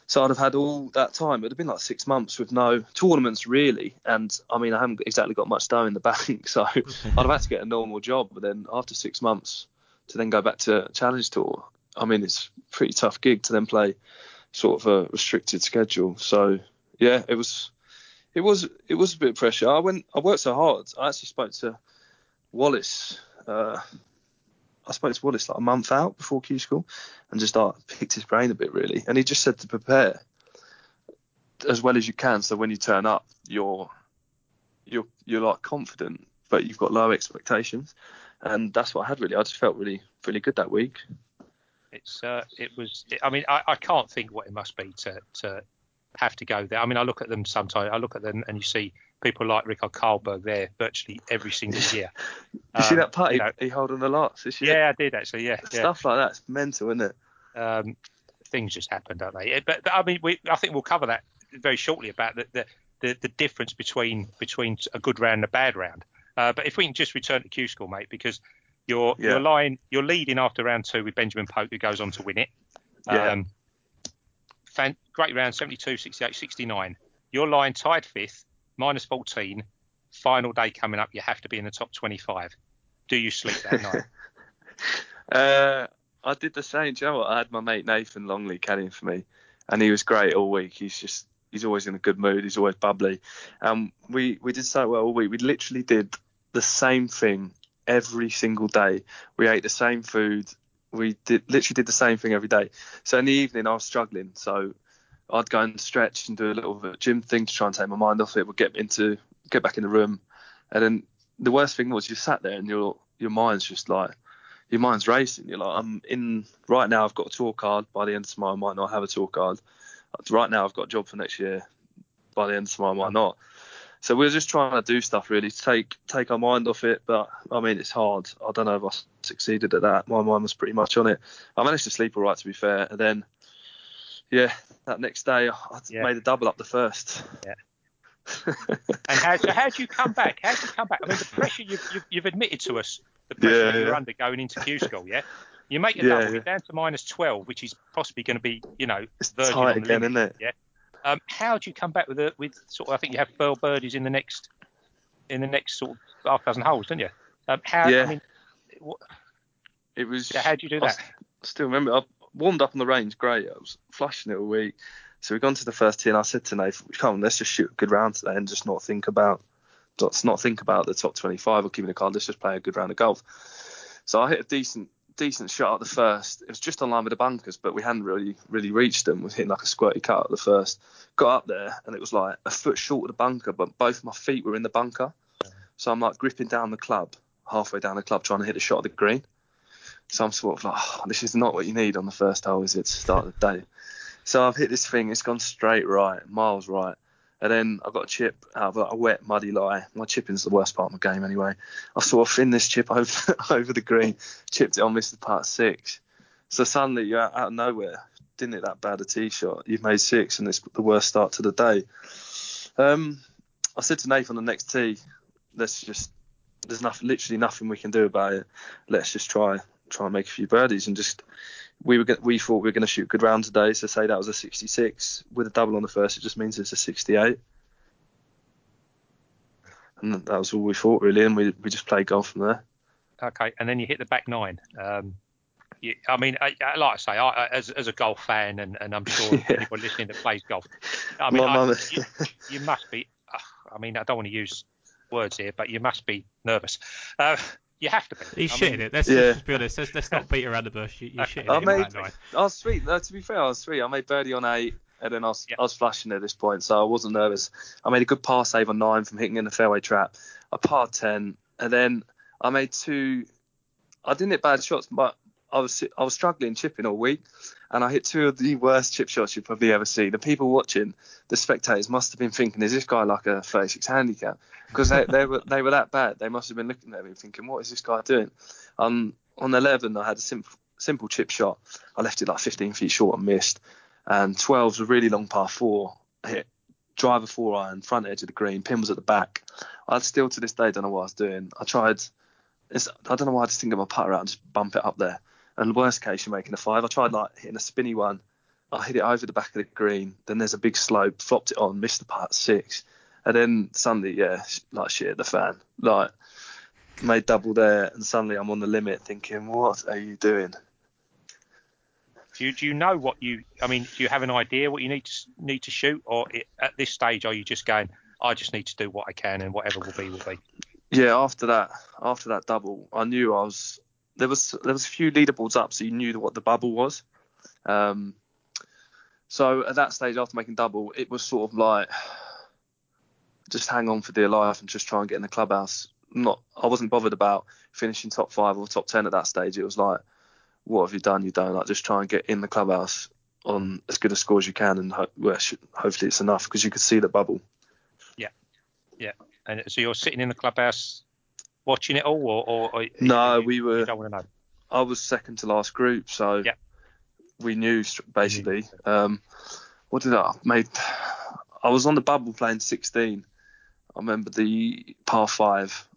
So I'd have had all that time. It would have been like six months with no tournaments really. And I mean, I haven't exactly got much dough in the bank, so I'd have had to get a normal job. But then after six months, to then go back to Challenge Tour, I mean, it's pretty tough gig to then play sort of a restricted schedule. So yeah, it was, it was, it was a bit of pressure. I went, I worked so hard. I actually spoke to Wallace. Uh, I spoke to Wallace like a month out before Q school, and just uh, picked his brain a bit really. And he just said to prepare as well as you can, so when you turn up, you're you're you're like confident, but you've got low expectations, and that's what I had really. I just felt really really good that week. it's uh, it was. I mean, I, I can't think what it must be to to have to go there. I mean, I look at them sometimes. I look at them and you see people like Rickard Karlberg there virtually every single year. You see Um, that putt you he, know- he held on the lots this year? Yeah, I did actually. Yeah, yeah. Stuff like that's mental, isn't it? um, things just happen, don't they? But, but I mean, we, I think we'll cover that very shortly about the the, the, the difference between between a good round and a bad round. Uh, but if we can just return to Q School, mate, because you're Yeah. you're lying, you're leading after round two with Benjamin Poke, who goes on to win it. Yeah. Um, fan, great round, 72, 68, 69. You're lying tied fifth, minus 14. Final day coming up, you have to be in the top 25. Do you sleep that night? Uh, I did the same. Do you know what? I had my mate Nathan Longley caddying for me, and he was great all week. He's just he's always in a good mood. He's always bubbly. Um, we we did so well all week. We literally did the same thing every single day. We ate the same food we did literally did the same thing every day. So in the evening I was struggling, so I'd go and stretch and do a little gym thing to try and take my mind off it. Would get into get back in the room, and then the worst thing was you sat there and your your mind's just like your mind's racing. You're like I'm in right now. I've got a tour card. By the end of tomorrow, I might not have a tour card. Right now, I've got a job for next year. By the end of tomorrow, I might not. So we are just trying to do stuff really to take take our mind off it. But I mean, it's hard. I don't know if I succeeded at that. My mind was pretty much on it. I managed to sleep all right, to be fair. And then, yeah, that next day I yeah. made a double up the first. Yeah. and how so how do you come back? How do you come back? I mean, the pressure you've, you've, you've admitted to us, the pressure yeah, you're yeah. under going into Q school, yeah. You make a yeah, double, you're down to minus 12, which is possibly going to be, you know, it's tight again, limit, isn't it? Yeah. Um, how do you come back with a, with sort of? I think you have 12 birdies in the next in the next sort of half dozen holes, don't you? Um, how? Yeah. I mean, what, it was. How do you do that? I still remember. I warmed up on the range, great. I was flashing it all week. So we gone to the first tee, and I said to Nathan, "Come on, let's just shoot a good round today, and just not think about, let's not think about the top 25 or keeping the card. Let's just play a good round of golf." So I hit a decent decent shot at the first. It was just on line with the bunkers, but we hadn't really really reached them. We was hitting like a squirty cut at the first. Got up there and it was like a foot short of the bunker, but both my feet were in the bunker. So I'm like gripping down the club, halfway down the club, trying to hit a shot at the green. So I'm sort of like, oh, this is not what you need on the first hole, is it, to start the day? So I've hit this thing, it's gone straight right, miles right. And then I've got a chip out of a wet, muddy lie. My chipping's the worst part of my game anyway. I sort of thinned this chip over over the green, chipped it on, missed the part six. So suddenly you're out, out of nowhere. Didn't hit that bad a tee shot. You've made six, and it's the worst start to the day. Um, I said to Nathan on the next tee, let's just there's nothing, literally nothing we can do about it. Let's just try try and make a few birdies and just we were we thought we were going to shoot good round today. So say that was a 66 with a double on the first, it just means it's a 68. And that was all we thought really, and we we just played golf from there. Okay, and then you hit the back nine. Um, you, I mean, I, I, like I say, I, as as a golf fan, and, and I'm sure yeah. anybody listening that plays golf, I mean, you, you, must be. I mean, I don't want to use words here, but you must be nervous. Uh, you have to be. He's I shitting it. Let's, yeah. let's be honest. Let's, let's not beat around the bush. You, are shitting I it. Made, I was sweet. No, to be fair, I was sweet. I made birdie on eight, and then I was, I was flashing at this point, so I wasn't nervous. I made a good par save on nine from hitting in the fairway trap. I par ten, and then I made two. I didn't hit bad shots, but I was I was struggling chipping all week, and I hit two of the worst chip shots you've probably ever seen. The people watching, the spectators, must have been thinking, "Is this guy like a 36 handicap?" Because they, they were they were that bad. They must have been looking at me thinking, "What is this guy doing?" Um, on 11, I had a simple simple chip shot. I left it like 15 feet short and missed. And 12 was a really long par four. I hit driver four iron, front edge of the green, pin was at the back. I still to this day don't know what I was doing. I tried. I don't know why I just think of my putter out and just bump it up there. And worst case, you're making a five. I tried like hitting a spinny one. I hit it over the back of the green. Then there's a big slope, flopped it on, missed the part six. And then suddenly, yeah, like shit the fan. Like made double there, and suddenly I'm on the limit, thinking, what are you doing? Do you, do you know what you? I mean, do you have an idea what you need to need to shoot, or it, at this stage are you just going? I just need to do what I can, and whatever will be will be. Yeah, after that, after that double, I knew I was there was there was a few leaderboards up, so you knew what the bubble was. Um, so at that stage, after making double, it was sort of like just hang on for dear life and just try and get in the clubhouse. Not, I wasn't bothered about finishing top five or top ten at that stage. It was like, what have you done? You done like just try and get in the clubhouse on as good a score as you can, and ho- hopefully it's enough because you could see the bubble. Yeah, yeah. And so you're sitting in the clubhouse watching it all, or, or, no, you, we were. don't want to know. I was second to last group, so yeah. we knew basically. Um, what did I made? I was on the bubble playing 16. I remember the par five.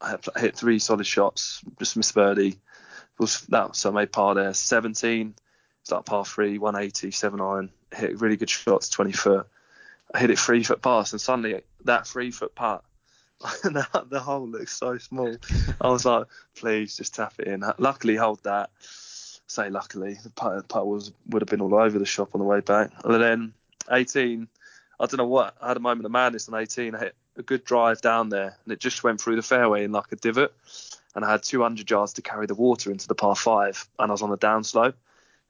I hit three solid shots, just missed birdie. Was that so I made par there. 17. It's like par three, 180, seven iron. Hit really good shots, 20 foot. I hit it three foot past, and suddenly that three foot putt the, the hole looks so small. I was like, please just tap it in. Luckily, hold that. Say luckily, the putt, putt was would have been all over the shop on the way back. And then 18, I don't know what. I had a moment of madness on 18. I hit a good drive down there, and it just went through the fairway in like a divot. and I had 200 yards to carry the water into the par five, and I was on the downslope.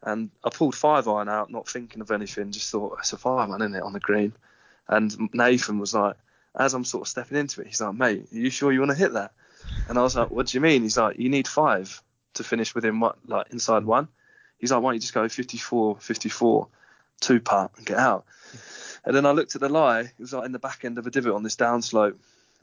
And I pulled five iron out, not thinking of anything, just thought it's a five iron, isn't it, on the green. And Nathan was like, as I'm sort of stepping into it, he's like, mate, are you sure you want to hit that? And I was like, what do you mean? He's like, you need five to finish within what, like inside hmm. one. He's like, why don't you just go 54, 54, two putt and get out? And then I looked at the lie. It was like in the back end of a divot on this downslope.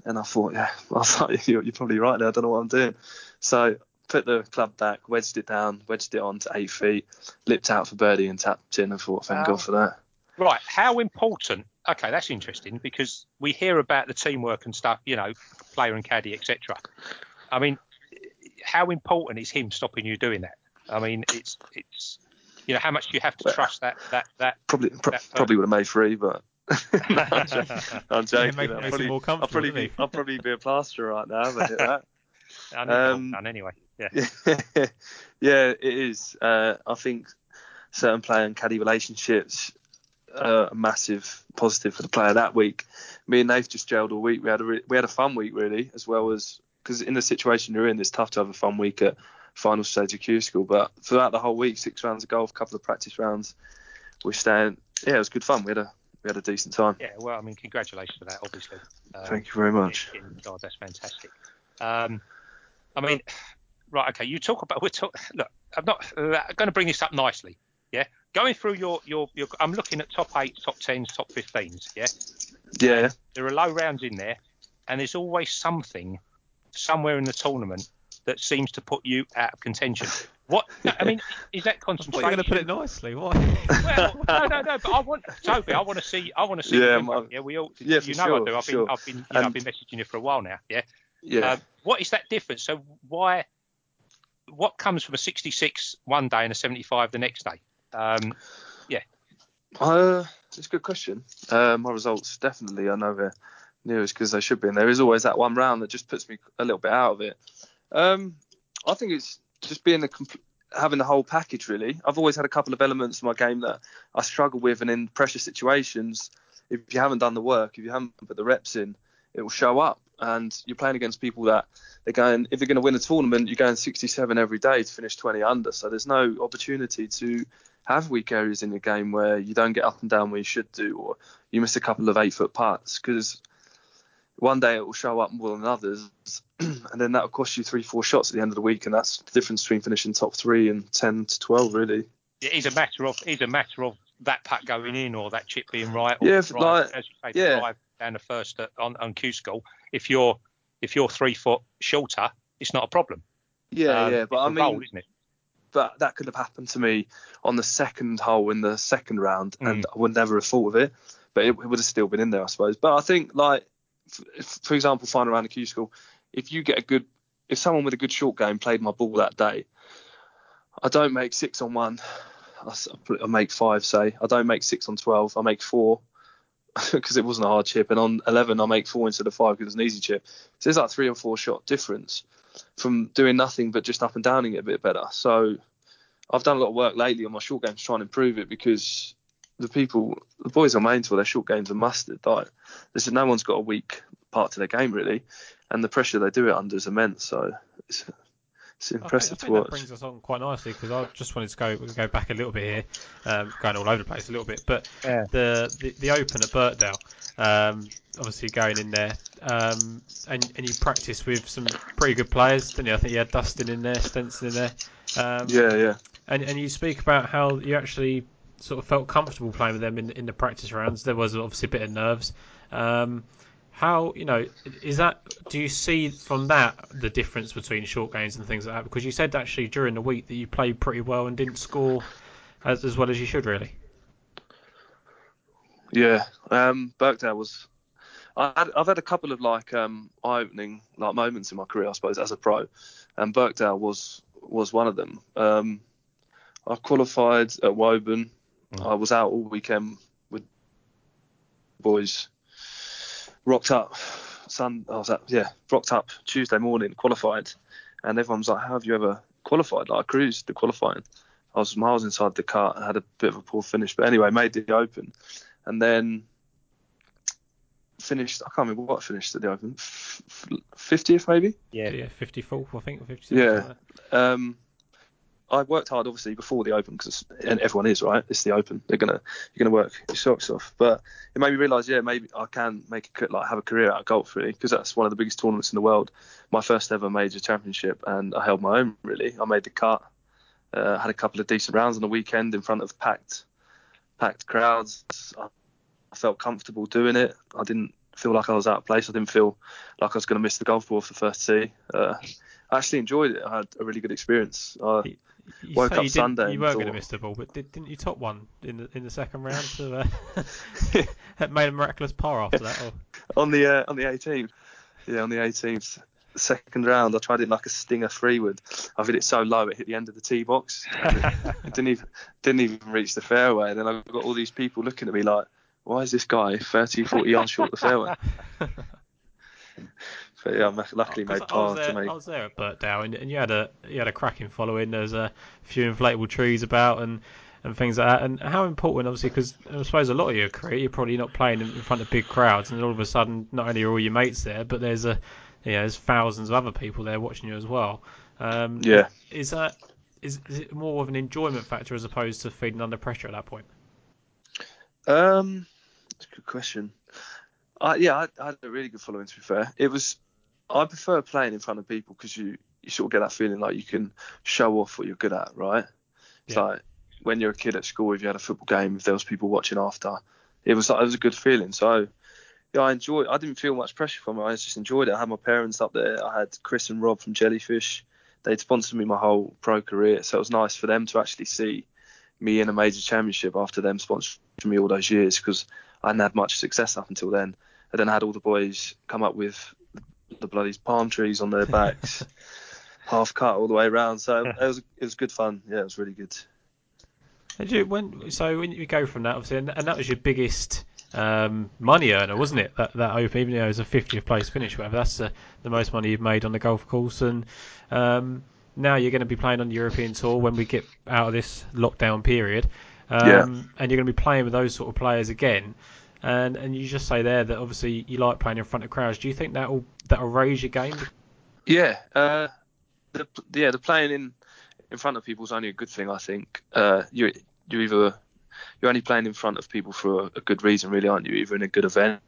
And I thought, yeah, I was like, you're, you're probably right there. I don't know what I'm doing. So put the club back, wedged it down, wedged it on to eight feet, lipped out for birdie and tapped in and thought, thank wow. God for that. Right. How important? Okay, that's interesting because we hear about the teamwork and stuff, you know, player and caddy, etc. I mean, how important is him stopping you doing that? I mean, it's it's you know how much do you have to well, trust that that that probably pro- that probably would have made three, but I'm joking. Yeah, I'll, probably, I'll, probably be, I'll probably be a plasterer right now. But hit that. um, done anyway. Yeah. yeah, it is. Uh, I think certain player and caddy relationships are a massive positive for the player that week. Me and Nate just jailed all week. We had a re- we had a fun week really, as well as because in the situation you're in, it's tough to have a fun week at final stage of Q school. But throughout the whole week, six rounds of golf, a couple of practice rounds, we're staying. Yeah, it was good fun. We had a we had a decent time. Yeah, well, I mean, congratulations for that, obviously. Um, Thank you very much. God, that's fantastic. Um, I mean, right, okay. You talk about we're talk. Look, I'm not uh, going to bring this up nicely. Yeah, going through your, your your. I'm looking at top eight, top tens, top 15s. Yeah. Yeah. there are low rounds in there, and there's always something somewhere in the tournament that seems to put you out of contention. What I mean is that concentration? You're going to put it nicely. Why? well, no, no, no. But I want Toby. I want to see. I want to see. Yeah, my, yeah. We all. Yeah, you know sure, I do. I've sure. been, I've been, you know, I've been messaging you for a while now. Yeah. Yeah. Um, what is that difference? So why? What comes from a 66 one day and a 75 the next day? Um, yeah. Uh, it's a good question. Uh, my results definitely I know they're nearest because they should be, and there is always that one round that just puts me a little bit out of it. Um, I think it's just being the compl- having the whole package really. I've always had a couple of elements in my game that I struggle with, and in pressure situations, if you haven't done the work, if you haven't put the reps in, it will show up. And you're playing against people that they're going, if they're going to win a tournament, you're going 67 every day to finish 20 under. So there's no opportunity to have weak areas in your game where you don't get up and down where you should do, or you miss a couple of eight foot putts because one day it will show up more than others, and then that will cost you three, four shots at the end of the week, and that's the difference between finishing top three and ten to twelve, really. It is a matter of it's a matter of that putt going in or that chip being right. Or yeah, right, like, as you say, yeah. drive down the first at, on on Q school. If you're if you're three foot shorter, it's not a problem. Yeah, um, yeah, but I mean, roll, isn't it? But that could have happened to me on the second hole in the second round, mm. and I would never have thought of it. But it, it, would have still been in there, I suppose. But I think, like, f- for example, final round of Q school, if you get a good, if someone with a good short game played my ball that day, I don't make six on one. I, I make five, say. I don't make six on twelve. I make four because it wasn't a hard chip, and on eleven I make four instead of five because it's an easy chip. So there's like three or four shot difference from doing nothing but just up and downing it a bit better. So I've done a lot of work lately on my short game to try and improve it because the people, the boys on main tour, their short games are mustard. Like, there's no one's got a weak part to their game really, and the pressure they do it under is immense. So it's, it's impressive I think, I think to watch. That brings us on quite nicely because I just wanted to go go back a little bit here, um, going all over the place a little bit. But yeah. the, the the Open at Birkdale, um, obviously going in there, um, and and you practice with some pretty good players, didn't you? I think you had Dustin in there, Stenson in there. Um, yeah, yeah. And and you speak about how you actually sort of felt comfortable playing with them in in the practice rounds. There was obviously a bit of nerves. Um, how you know is that? Do you see from that the difference between short games and things like that? Because you said actually during the week that you played pretty well and didn't score as as well as you should really. Yeah, um, Birkdale was. I have had a couple of like um, eye-opening like moments in my career, I suppose, as a pro, and Birkdale was was one of them. Um, I qualified at Woburn. Mm. I was out all weekend with boys rocked up Sun. I was at, yeah, rocked up Tuesday morning, qualified, and everyone's like, "How have you ever qualified?" Like I cruised the qualifying. I was miles inside the car and had a bit of a poor finish, but anyway, made the Open, and then finished. I can't remember what I finished at the Open. Fiftieth maybe. Yeah, yeah, fifty fourth I think. 56th, yeah. Um, I worked hard obviously before the Open because and everyone is right. It's the Open. They're gonna you're gonna work your socks off. But it made me realise, yeah, maybe I can make a like have a career out of golf really because that's one of the biggest tournaments in the world. My first ever major championship, and I held my own really. I made the cut. Uh, had a couple of decent rounds on the weekend in front of packed packed crowds. I, I felt comfortable doing it. I didn't feel like I was out of place. I didn't feel like I was going to miss the golf ball for the first tee. Uh, I actually enjoyed it. I had a really good experience. I you woke up you Sunday. You were going to miss the ball, but did, not you top one in the in the second round? To, uh, made a miraculous par after that. Or? on the uh, on the 18th, yeah, on the 18th, second round, I tried it like a stinger three wood. I hit it so low it hit the end of the tee box. it, didn't even didn't even reach the fairway. And then I've got all these people looking at me like, why is this guy 30, 40 yards short of the fairway? But yeah, I luckily made par to make. I was there at Birkdale, and, and you had a you had a cracking following. There's a few inflatable trees about, and and things like that. And how important, obviously, because I suppose a lot of your career, you're probably not playing in front of big crowds, and all of a sudden, not only are all your mates there, but there's a you know, there's thousands of other people there watching you as well. Um, yeah. Is that is, is it more of an enjoyment factor as opposed to feeding under pressure at that point? Um, that's a good question. I, yeah, I, I, had a really good following. To be fair, it was. I prefer playing in front of people because you you sort of get that feeling like you can show off what you're good at, right? It's yeah. like when you're a kid at school, if you had a football game, if there was people watching after, it was like it was a good feeling. So yeah, I enjoyed. I didn't feel much pressure from it. I just enjoyed it. I had my parents up there. I had Chris and Rob from Jellyfish. They'd sponsored me my whole pro career, so it was nice for them to actually see me in a major championship after them sponsoring me all those years because I hadn't had much success up until then. And then I had all the boys come up with the bloody palm trees on their backs, half cut all the way around. So it was it was good fun. Yeah, it was really good. And you, when so when you go from that, obviously, and, and that was your biggest um, money earner, wasn't it? That that Open, even though it was a 50th place finish, whatever. That's the, the most money you've made on the golf course, and um, now you're going to be playing on the European Tour when we get out of this lockdown period. Um, yeah. And you're going to be playing with those sort of players again. And and you just say there that obviously you like playing in front of crowds. Do you think that'll that'll raise your game? Yeah. Uh, the yeah the playing in in front of people is only a good thing. I think. Uh, you you either you're only playing in front of people for a, a good reason, really, aren't you? Either in a good event,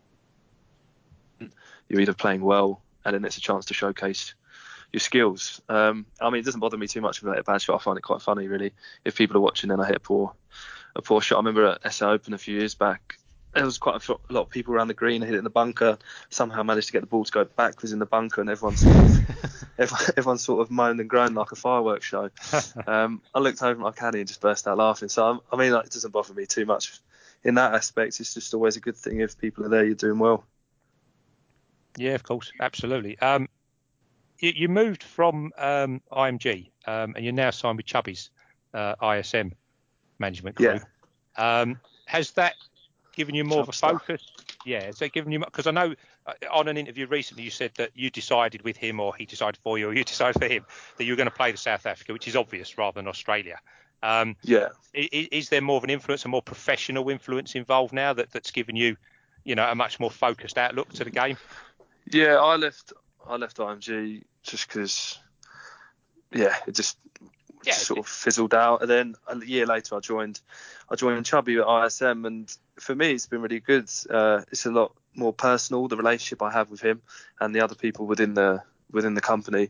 you're either playing well, and then it's a chance to showcase your skills. Um, I mean, it doesn't bother me too much if I hit a bad shot. I find it quite funny, really. If people are watching and I hit a poor, a poor shot. I remember at SA Open a few years back, there was quite a lot of people around the green. I hit it in the bunker. Somehow managed to get the ball to go backwards in the bunker, and everyone sort of, everyone, sort of moaned and groaned like a fireworks show. Um, I looked over at my caddy and just burst out laughing. So I'm, i mean, like, it doesn't bother me too much in that aspect. It's just always a good thing if people are there. You're doing well. Yeah, of course, absolutely. Um, you, you, moved from um, IMG, um, and you're now signed with Chubby's uh, ISM management group. Yeah. Um, has that given you more of a focus? Yeah, so giving you because I know uh, on an interview recently you said that you decided with him or he decided for you or you decided for him that you were going to play the South Africa, which is obvious rather than Australia. Um, yeah. Is, is, there more of an influence, a more professional influence involved now that, that's given you, you know, a much more focused outlook to the game? Yeah, I left. I left IMG just because. Yeah, it just yeah, sort of fizzled out. And then a year later, I joined. I joined Chubby at ISM, and for me, it's been really good. Uh, it's a lot more personal the relationship I have with him and the other people within the within the company.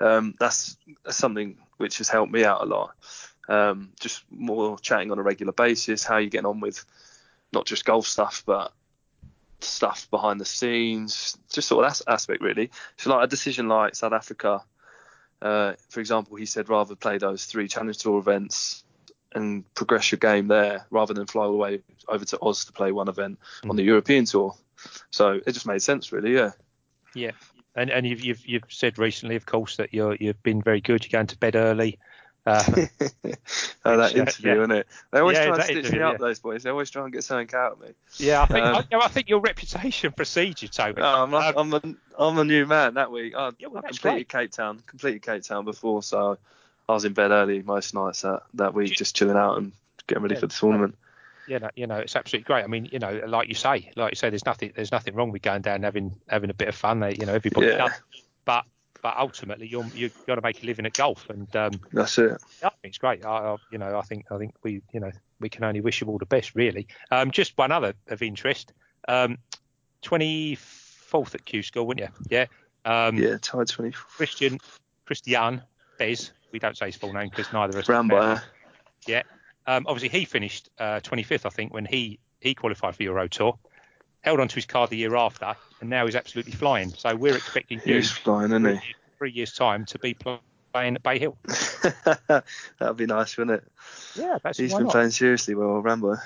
Um, that's, something which has helped me out a lot. Um, just more chatting on a regular basis, how you getting on with not just golf stuff, but stuff behind the scenes, just sort of that aspect really. So like a decision like South Africa, uh, for example, he said rather play those three Challenge Tour events and progress your game there rather than fly all the way over to Oz to play one event mm. on the European tour. So it just made sense, really. Yeah. Yeah, and and you've you've you've said recently, of course, that you're you've been very good. You're going to bed early. Uh, oh, that interview, yeah. isn't it? They always yeah, try and stitch me up, yeah. those boys. They always try and get something out of me. Yeah, I think um, I, I, think your reputation precedes you, Toby. No, I'm, um, I'm, a, I'm a new man that week. I, yeah, well, I completed great. Cape Town, completed Cape Town before, so I was in bed early most nights that, that week, just chilling out and getting ready yeah, for the tournament. you know, you know, it's absolutely great. I mean, you know, like you say, like you say, there's nothing, there's nothing wrong with going down and having having a bit of fun. They, you know, everybody Yeah. does. But but ultimately, you're you've got to make a living at golf, and um, That's it. yeah, it's great. I, I, you know, I think I think we, you know, we can only wish you all the best, really. Um, just one other of interest. Um, 24th at Q School, weren't you? Yeah. Um, Yeah, tied 20. Christian, Christian Bez. We don't say his full name because neither of us. Brandbuyer. Yeah. Um, obviously, he finished uh, 25th, I think, when he he qualified for Euro Tour. Held on to his card the year after, and now he's absolutely flying. So we're expecting you He's flying, isn't three, he? three years' time to be playing at Bay Hill. That'd be nice, wouldn't it? Yeah, that's He's why been not? playing seriously well, Rambo.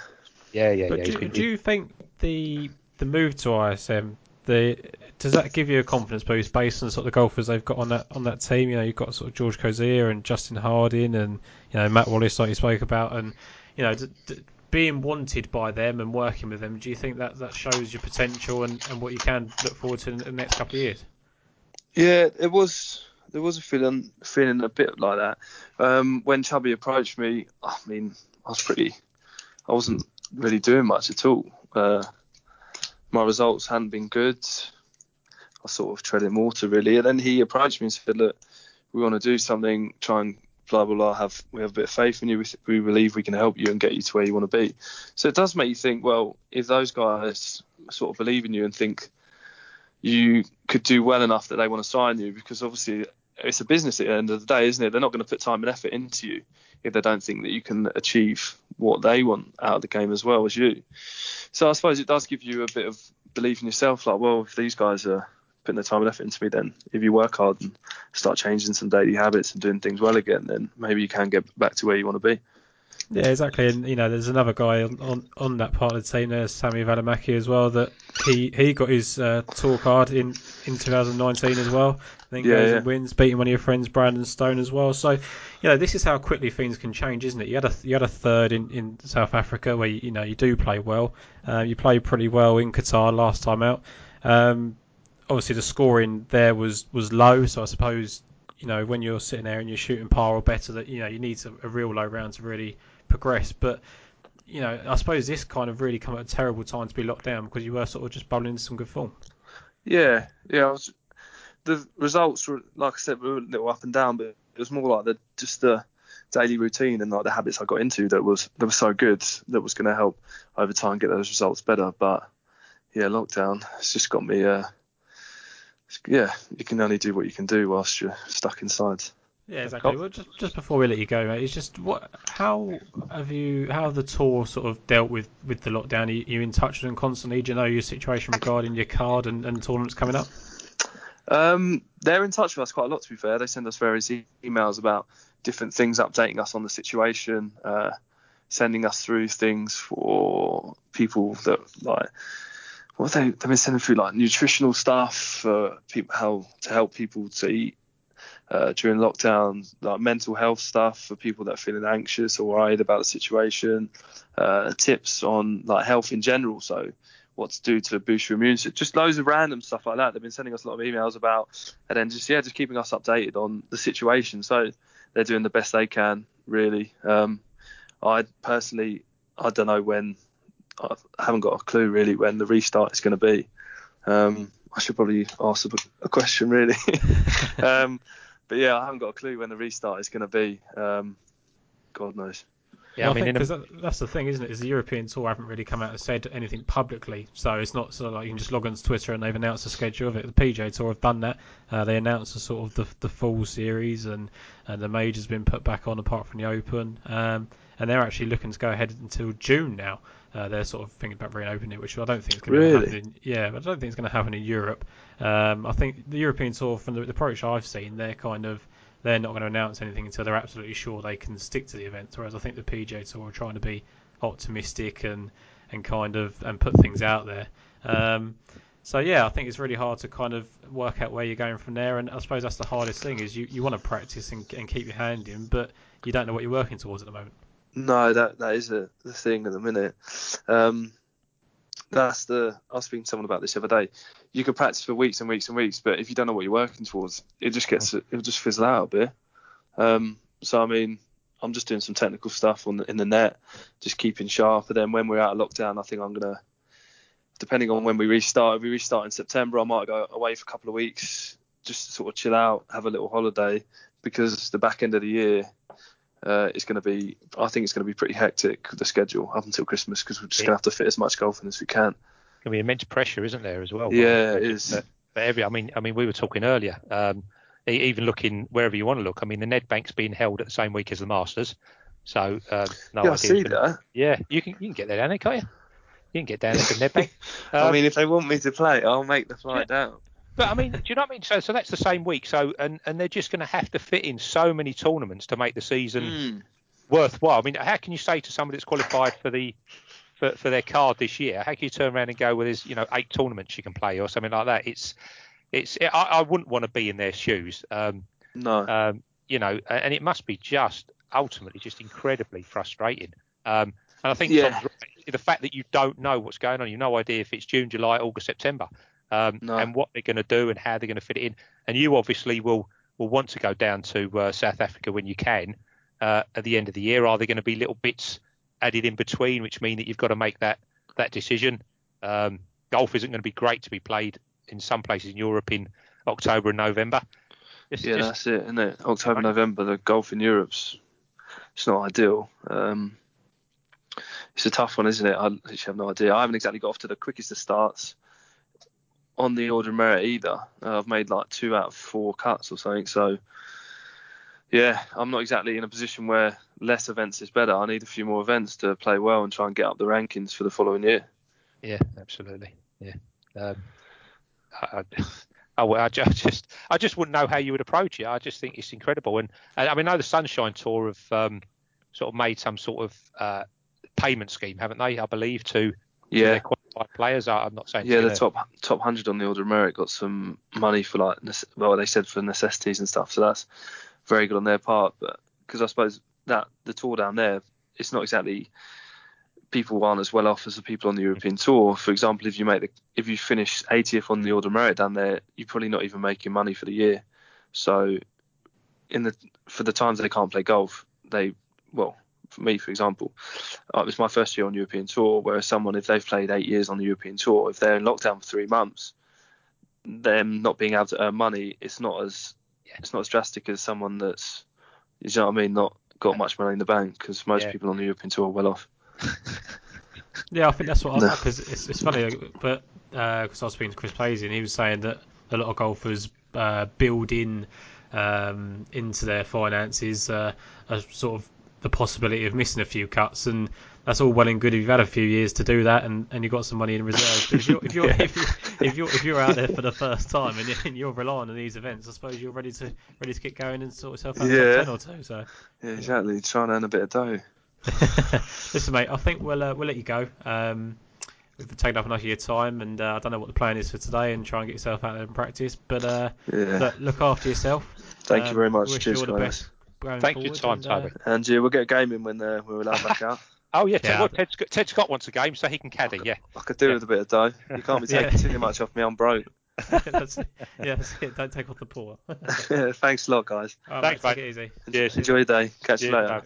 Yeah, yeah, But yeah. do, been- do you think the the move to ISM the does that give you a confidence boost based on the sort of the golfers they've got on that on that team? You know, you've got sort of George Coetzee and Justin Harding and you know Matt Wallace like you spoke about, and you know d- d- being wanted by them and working with them. Do you think that that shows your potential and, and what you can look forward to in the next couple of years? Yeah, it was. There was a feeling, feeling a bit like that. Um, when Chubby approached me, I mean, I was pretty. I wasn't really doing much at all. Uh, my results hadn't been good. I sort of treading water really, and then he approached me and said, "Look, we want to do something. Try and blah blah blah. Have we have a bit of faith in you? We, we believe we can help you and get you to where you want to be." So it does make you think. Well, if those guys sort of believe in you and think you could do well enough that they want to sign you because obviously it's a business at the end of the day, isn't it? They're not going to put time and effort into you if they don't think that you can achieve what they want out of the game as well as you. So I suppose it does give you a bit of belief in yourself. Like, well, if these guys are putting the time and effort into me, then if you work hard and start changing some daily habits and doing things well again, then maybe you can get back to where you want to be. Yeah, exactly. And you know, there's another guy on, on, on that part of the team. There's Sami Valimaki as well. That he he got his uh, tour card in, in 2019 as well. Then Yeah, goes yeah. and wins, beating one of your friends, Brandon Stone as well. So, you know, this is how quickly things can change, isn't it? You had a you had a third in, in South Africa where you, you know you do play well. Uh, you played pretty well in Qatar last time out. Um, obviously, the scoring there was was low, so I suppose you know when you're sitting there and you're shooting par or better, that you know you need a, a real low round to really progress. But you know, I suppose this kind of really come at a terrible time to be locked down because you were sort of just bubbling into some good form. Yeah, yeah. Was, the results were, like I said, were a little up and down, but it was more like the just the daily routine and like the habits I got into that was that was so good that was going to help over time get those results better. But yeah, lockdown it's just got me. Uh, yeah, you can only do what you can do whilst you're stuck inside. Yeah, exactly. Well, just just before we let you go, mate, it's just what how have you how have the tour sort of dealt with with the lockdown? Are you, you in touch with them constantly? Do you know your situation regarding your card and, and tournaments coming up? Um, they're in touch with us quite a lot, to be fair. They send us various e- emails about different things, updating us on the situation, uh, sending us through things for people that like what they they've been sending through like nutritional stuff for people how to help people to eat uh, during lockdown, like mental health stuff for people that are feeling anxious or worried about the situation, uh, tips on like health in general. So what to do to boost your immune system, just loads of random stuff like that. They've been sending us a lot of emails about, and then just yeah, just keeping us updated on the situation. So they're doing the best they can, really. Um, I personally, I don't know when. I haven't got a clue really when the restart is going to be. Um, I should probably ask a, a question really. um, but yeah, I haven't got a clue when the restart is going to be. Um, God knows. Yeah, Well, I mean, in a- because that's the thing, isn't it? Is the European tour haven't really come out and said anything publicly, so it's not sort of like you can just log onto Twitter and they've announced the schedule of it. The PGA Tour have done that. Uh, they announced the sort of the, the full series and, and the major's been put back on apart from the Open, um, and they're actually looking to go ahead until June now. Uh, they're sort of thinking about reopening it, which I don't think is going to Really? happen. In, yeah, I don't think it's going to happen in Europe. Um, I think the European tour, from the, the approach I've seen, they're kind of they're not going to announce anything until they're absolutely sure they can stick to the event. Whereas I think the PGA Tour are trying to be optimistic and and kind of and put things out there. Um, so yeah, I think it's really hard to kind of work out where you're going from there. And I suppose that's the hardest thing is you, you want to practice and, and keep your hand in, but you don't know what you're working towards at the moment. No, that that is a, the thing at the minute. Um, that's the. I was speaking to someone about this the other day. You could practice for weeks and weeks and weeks, but if you don't know what you're working towards, it just gets it'll just fizzle out a bit. Um, so I mean, I'm just doing some technical stuff on in the net, just keeping sharp. And then when we're out of lockdown, I think I'm gonna, depending on when we restart, if we restart in September, I might go away for a couple of weeks, just sort of chill out, have a little holiday, because the back end of the year uh, is going to be, I think it's going to be pretty hectic the schedule up until Christmas because we're just going to have to fit as much golf in as we can. Going to be immense pressure, isn't there, as well? Yeah, it is. But, but every, I mean, I mean, we were talking earlier. Um, even looking wherever you want to look. I mean, the Nedbank's being held at the same week as the Masters, so uh, no yeah, I see that. Yeah, you can you can get there down there, can't you? You can get down there to Nedbank. Um, I mean, if they want me to play, I'll make the flight yeah. down. But I mean, do you know what I mean? So, so that's the same week. So, and and they're just going to have to fit in so many tournaments to make the season mm. worthwhile. I mean, how can you say to somebody that's qualified for the for, for their card this year, how can you turn around and go, well, there's you know eight tournaments you can play or something like that? It's it's it, I, I, wouldn't want to be in their shoes. Um, no. Um, you know, and it must be just ultimately just incredibly frustrating. Um, and I think yeah. right, the fact that you don't know what's going on, you've no idea if it's June, July, August, September, um, no. and what they're going to do and how they're going to fit it in. And you obviously will will want to go down to uh, South Africa when you can uh, at the end of the year. Are there going to be little bits added in between, which mean that you've got to make that that decision? Um, golf isn't going to be great to be played in some places in Europe in October and November. It's yeah, just... that's it, isn't it? October, November, the golf in Europe's it's not ideal. Um, it's a tough one, isn't it? I literally have no idea. I haven't exactly got off to the quickest of starts on the order of merit either. Uh, I've made like two out of four cuts or something. So yeah, I'm not exactly in a position where less events is better. I need a few more events to play well and try and get up the rankings for the following year. Yeah, absolutely. Yeah. Um, I, I, I, just I just wouldn't know how you would approach it. I just think it's incredible. And, and I mean, I know the Sunshine Tour have um, sort of made some sort of uh, payment scheme, haven't they? I believe to yeah qualified players. I'm not saying yeah, the top top hundred on the order of merit got some money for like well they said for necessities and stuff. So that's very good on their part. But because I suppose that the tour down there, it's not exactly people aren't as well off as the people on the European Tour. For example, if you make the if you finish 80th on the order of merit down there, you're probably not even making money for the year. So, in the for the times they can't play golf, they well for me, for example, uh, it was my first year on European Tour. Whereas someone, if they've played eight years on the European Tour, if they're in lockdown for three months, them not being able to earn money, it's not as it's not as drastic as someone that's you know what I mean, not got much money in the bank because most yeah. people on the European Tour are well off. yeah, I think that's what I because it's, it's funny, but because uh, I was speaking to Chris Paisley and he was saying that a lot of golfers uh, build in um, into their finances uh, a sort of the possibility of missing a few cuts, and that's all well and good if you've had a few years to do that and, and you've got some money in reserve. But if you're if you're, yeah. if, you're if you're if you're out there for the first time and, and you're relying on these events, I suppose you're ready to ready to get going and sort yourself out yeah. ten or two. So yeah, exactly. Trying to earn a bit of dough. Listen, mate, I think we'll uh, we'll let you go. Um, we've taken up enough of your time, and uh, I don't know what the plan is for today, and try and get yourself out there and practice. But uh, yeah. look, look, after yourself. Thank you very much. Wish Cheers, guys. Thank you, time, and, Toby. Uh, and yeah, we'll get a game in when uh, we're allowed back out. Oh yeah, yeah. Well, Ted, Scott, Ted Scott wants a game, so he can caddy. I could, yeah, I could do yeah. with a bit of dough. You can't be taking yeah. too much off me. I'm broke. that's, yeah, that's it. Don't take off the poor. yeah, thanks a lot, guys. Right, thanks, mate. Take it easy. Cheers. Enjoy your day. Catch Cheers, you later.